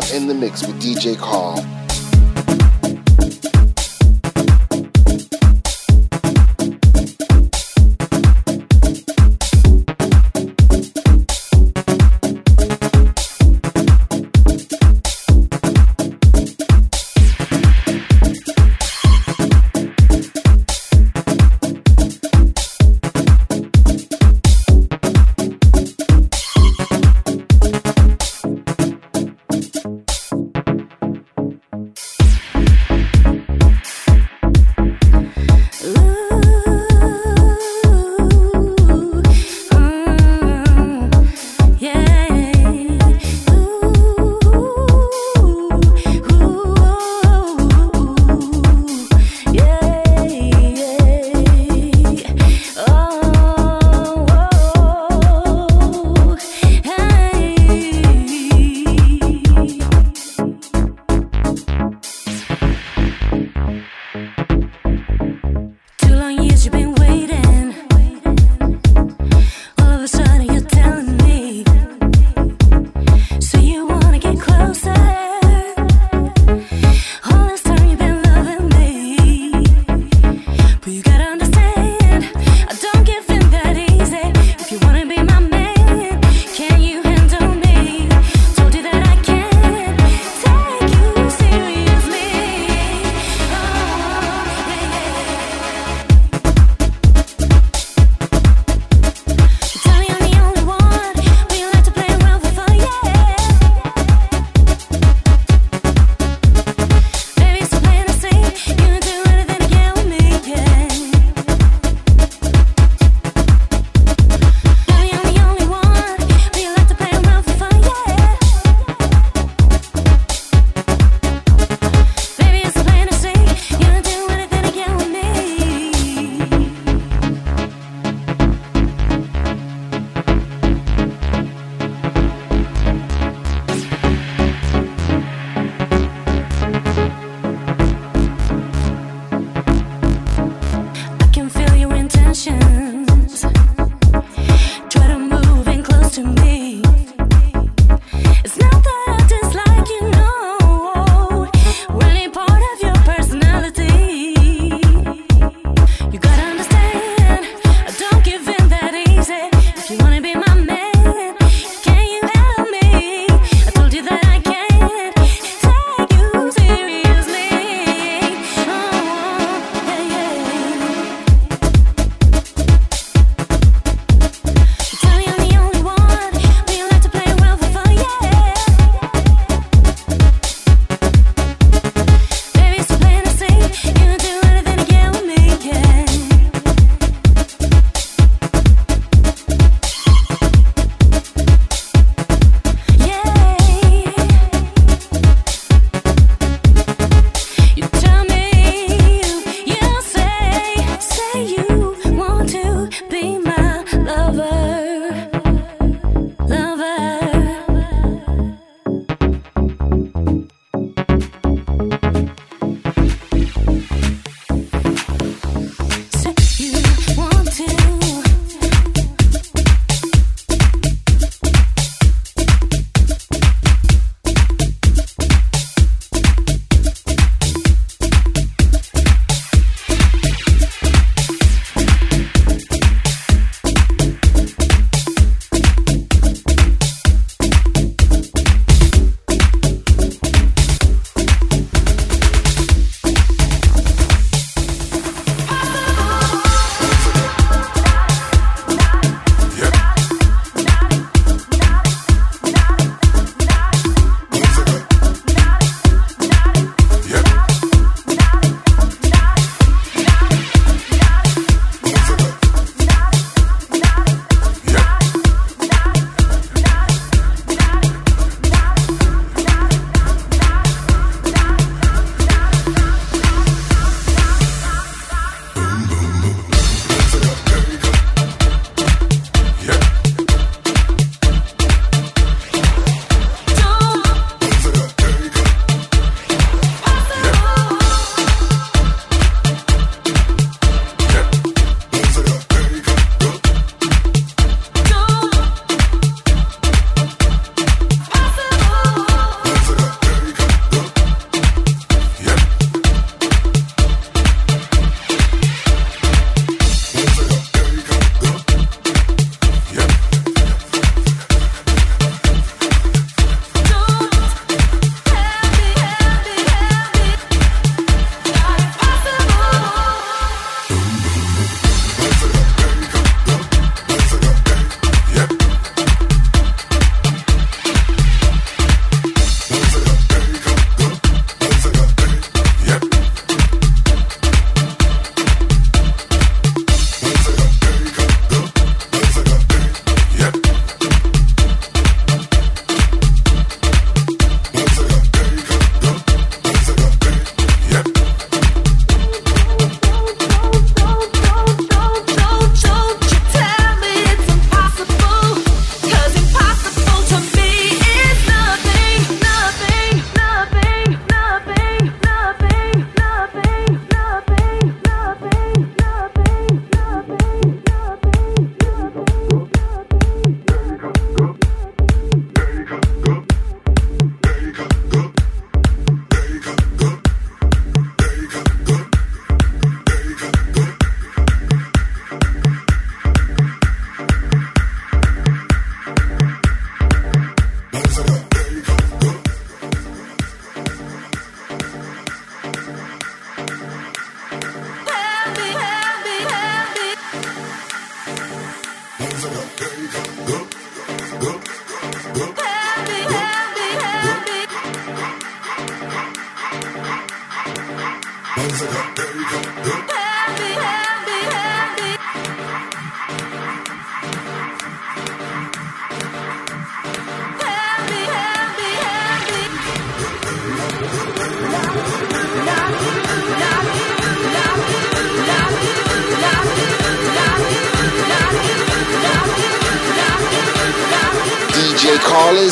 Live in the mix with DJ Carl.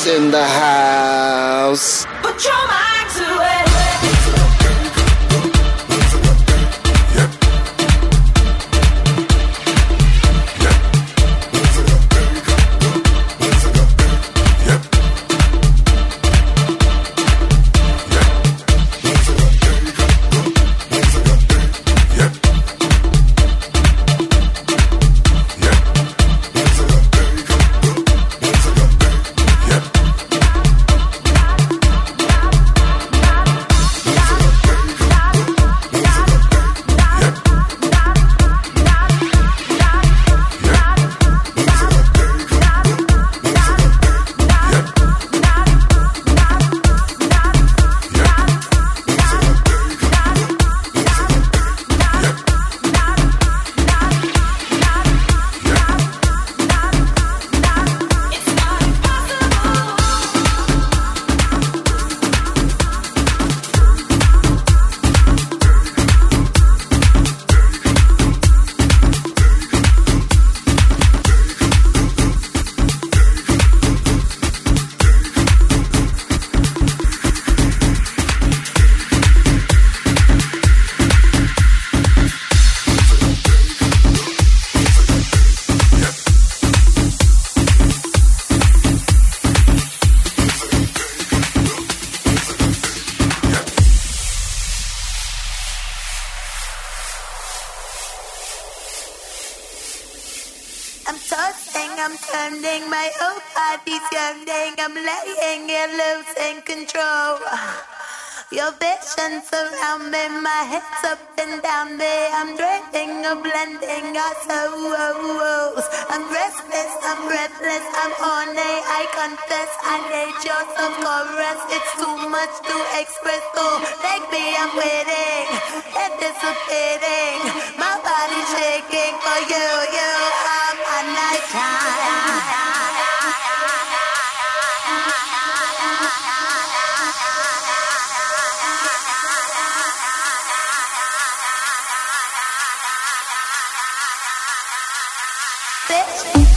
In the house. control. Your vision surround me, my head's up and down me. I'm dreaming of blending our souls. I'm restless, I'm breathless, I'm horny. I confess, I need your chorus. It's too much to express, so take me, I'm waiting. It dissipating, my body's shaking for you, you. I'm a night. bitch.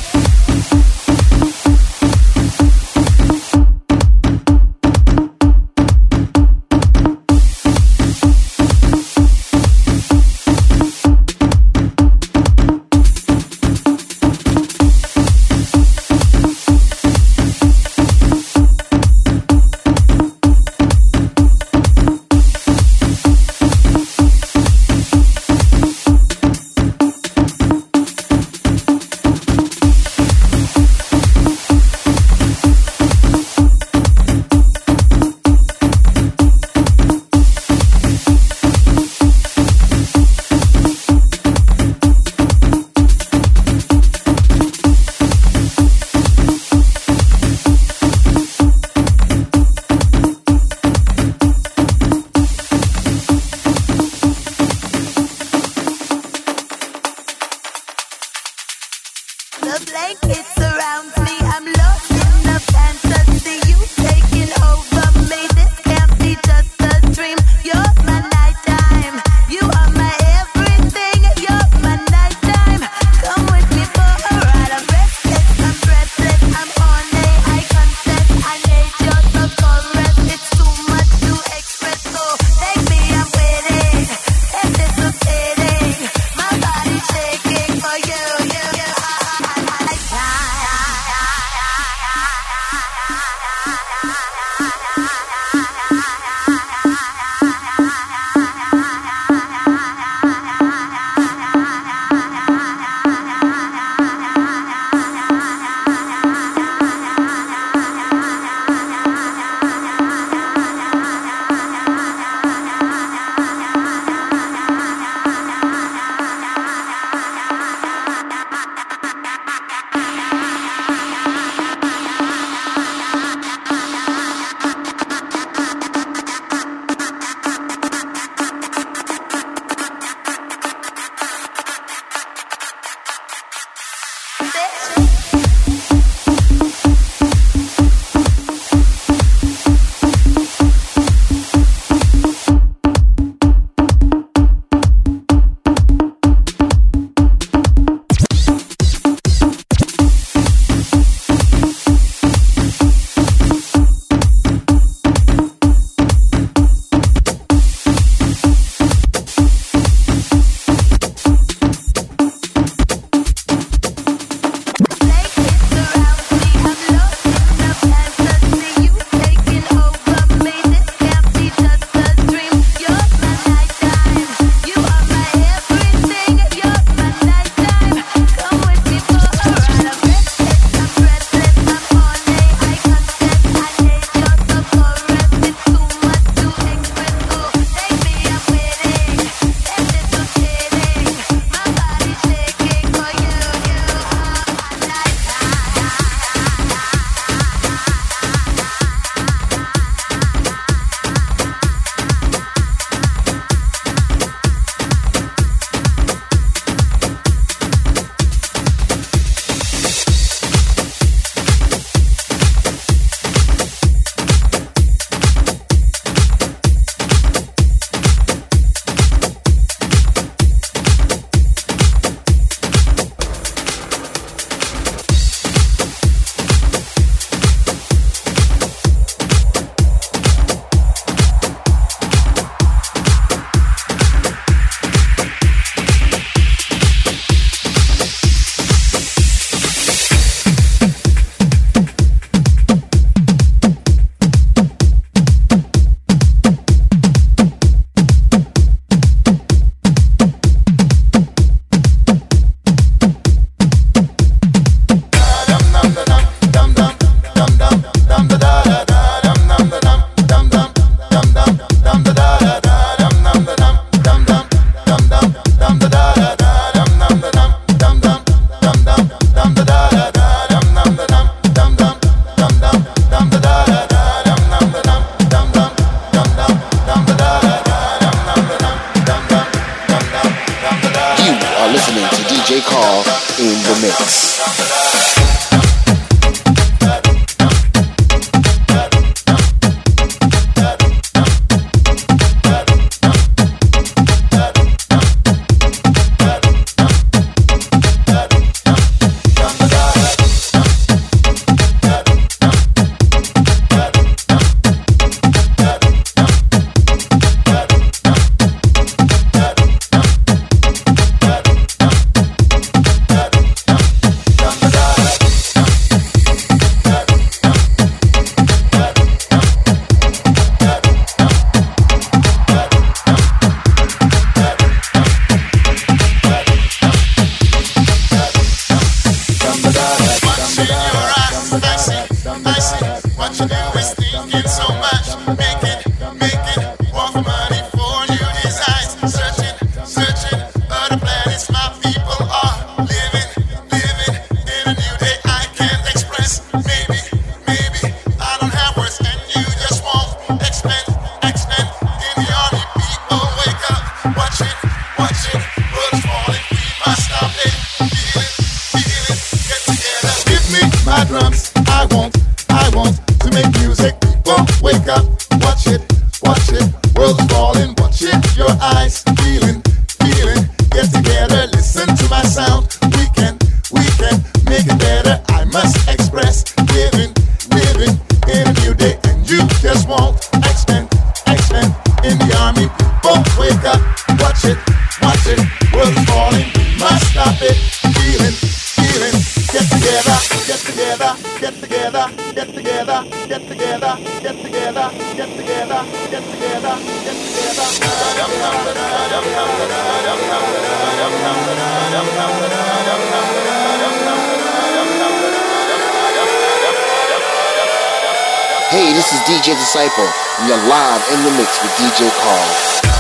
Disciple. You're live in the mix with DJ Carl.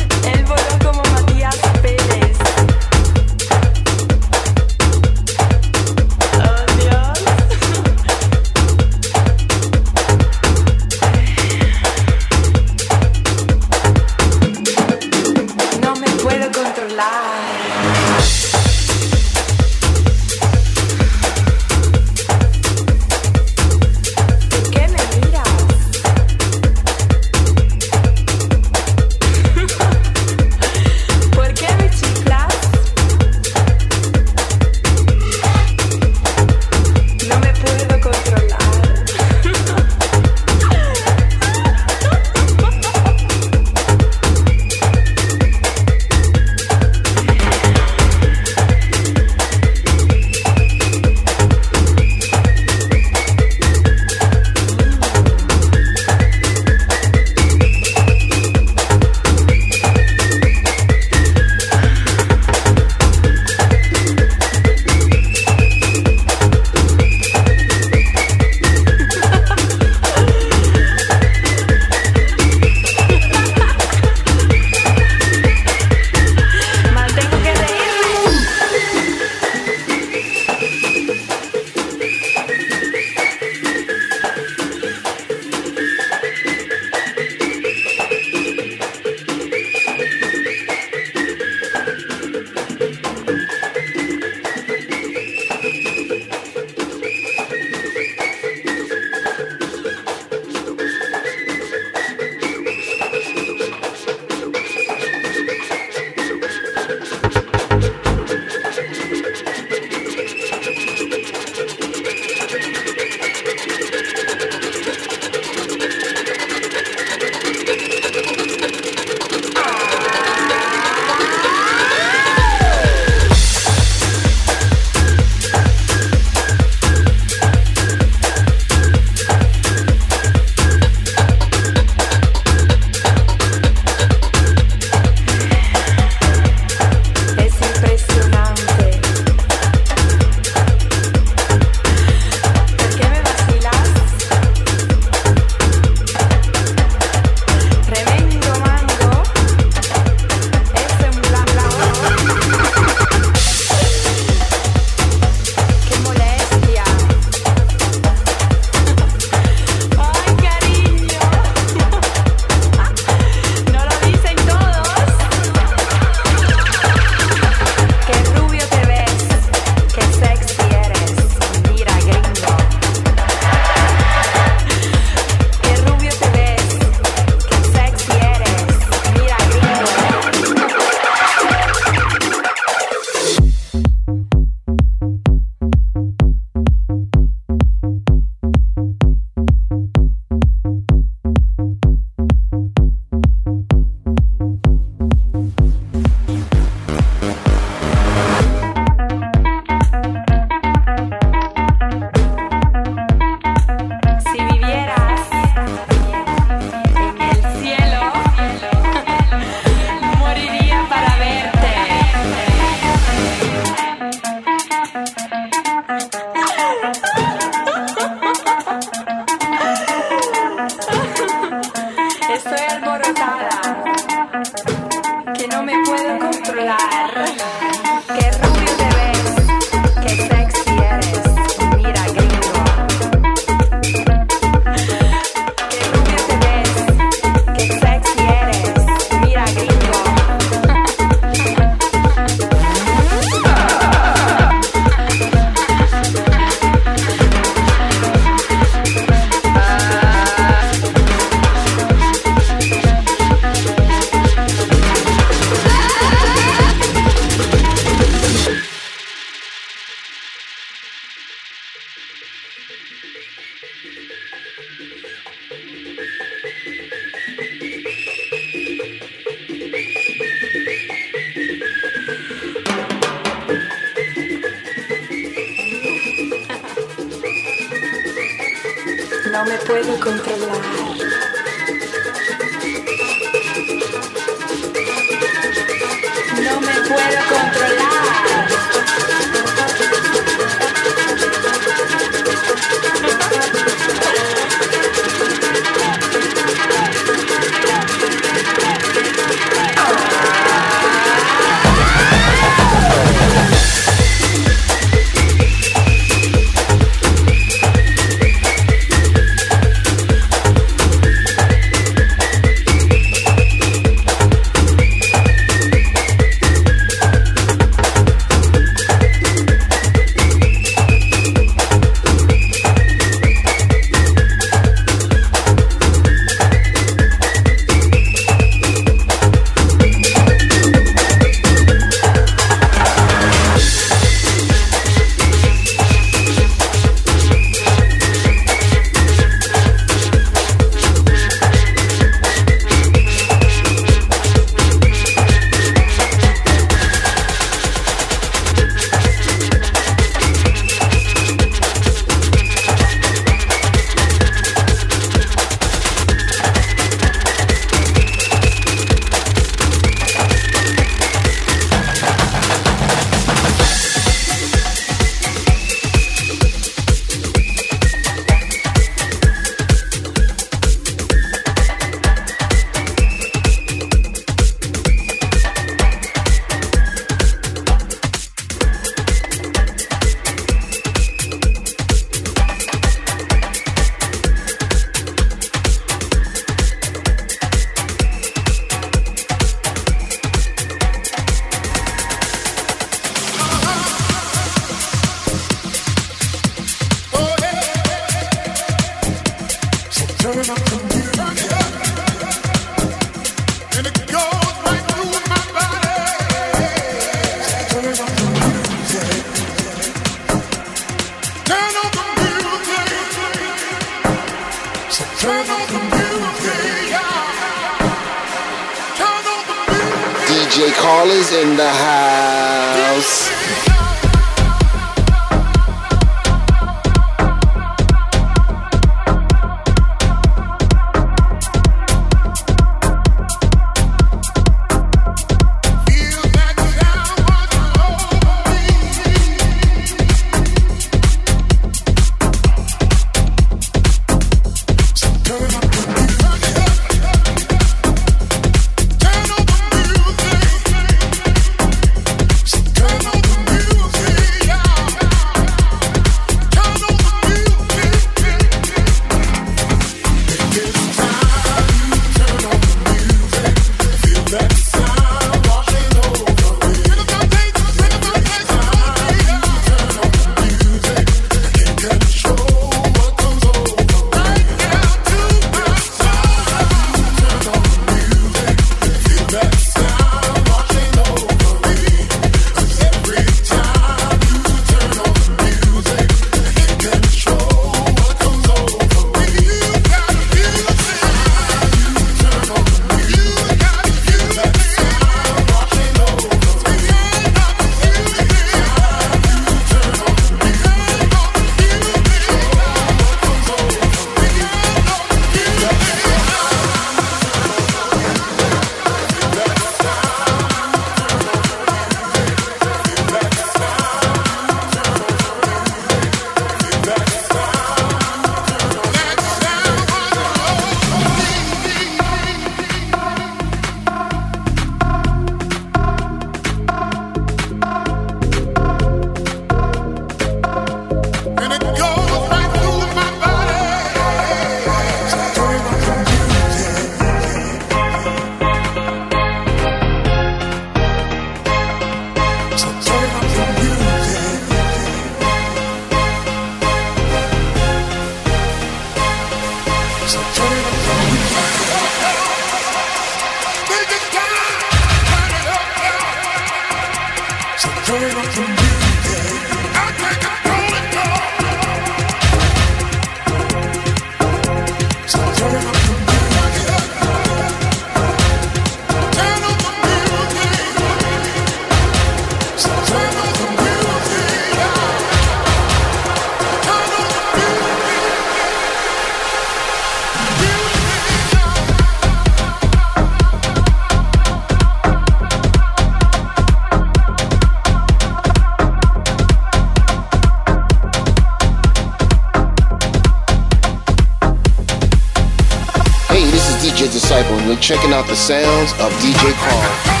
Checking out the sounds of DJ Carl.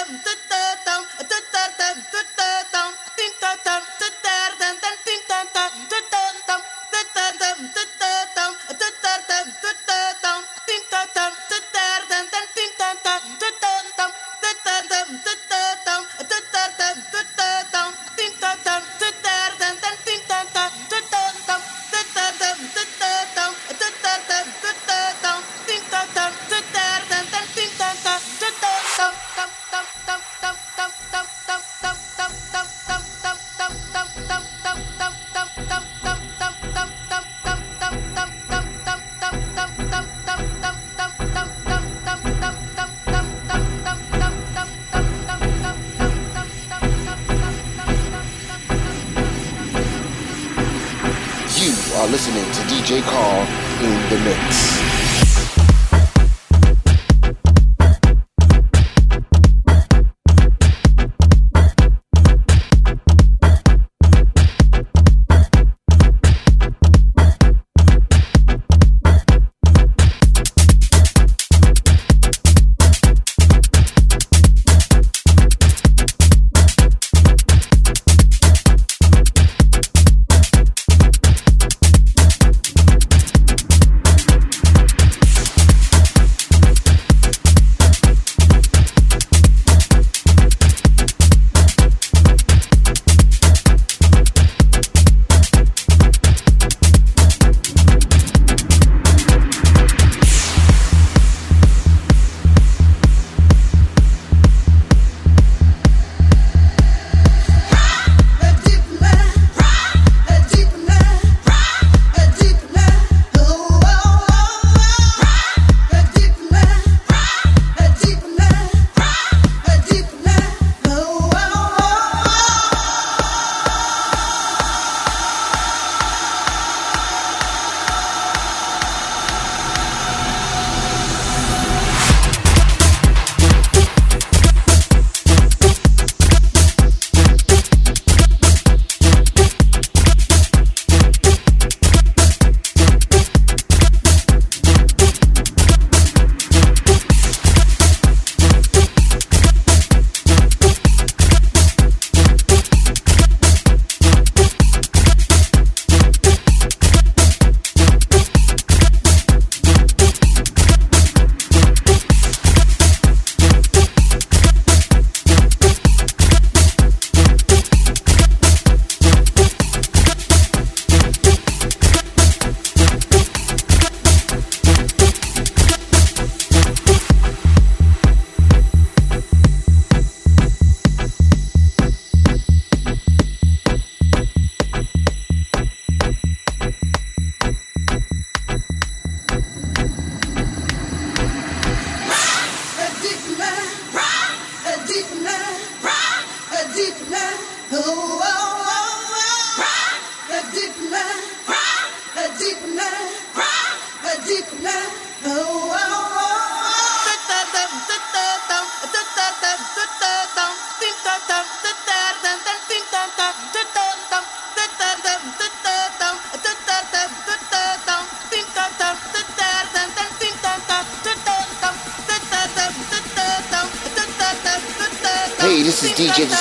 Tum tum tum tum tum tum tum tum tum.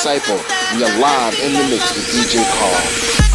Disciple. You're live in the mix with DJ Carl.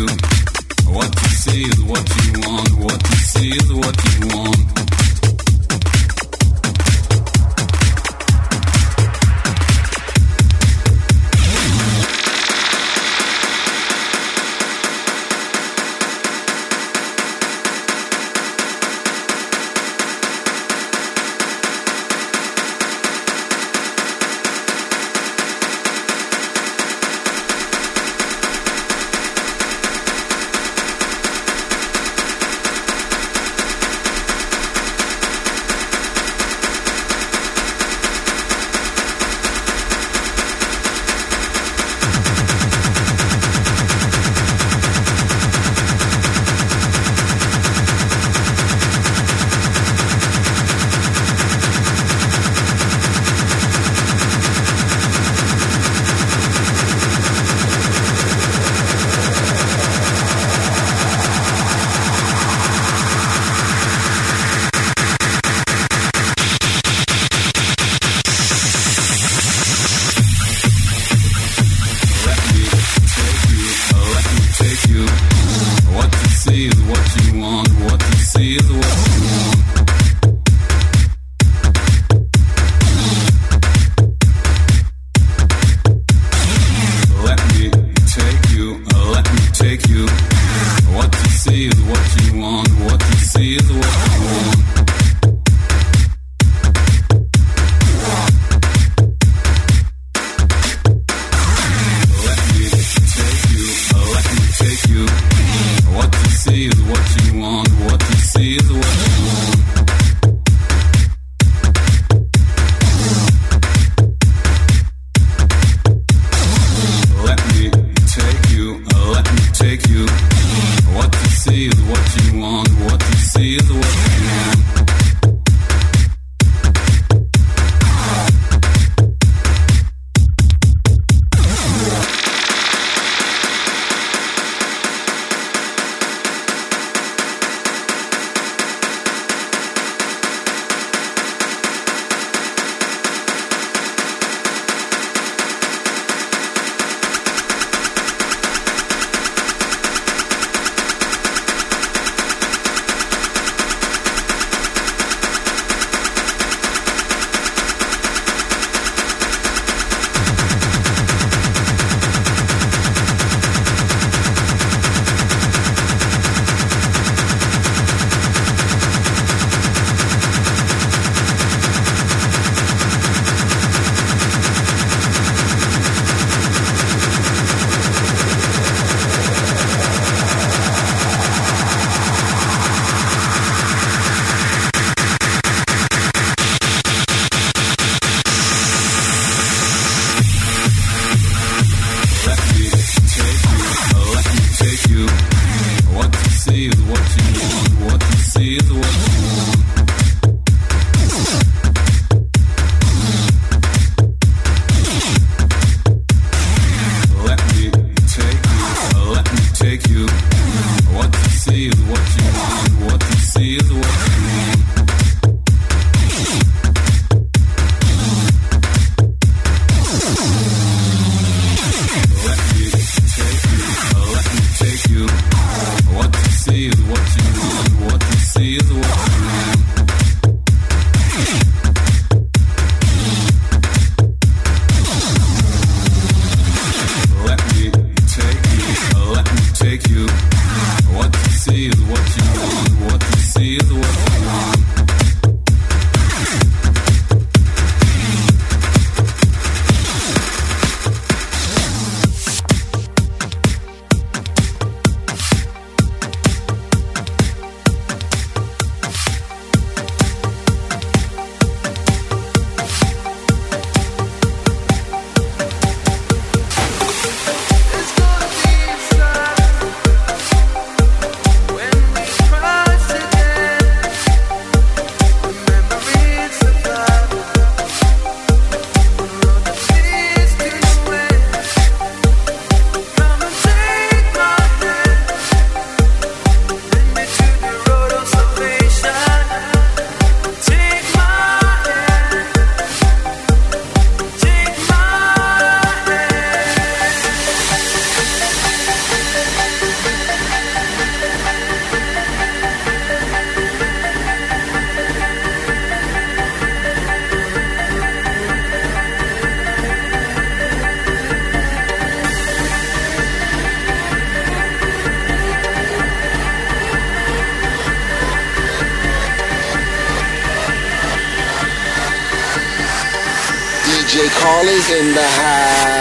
you. Is in the house.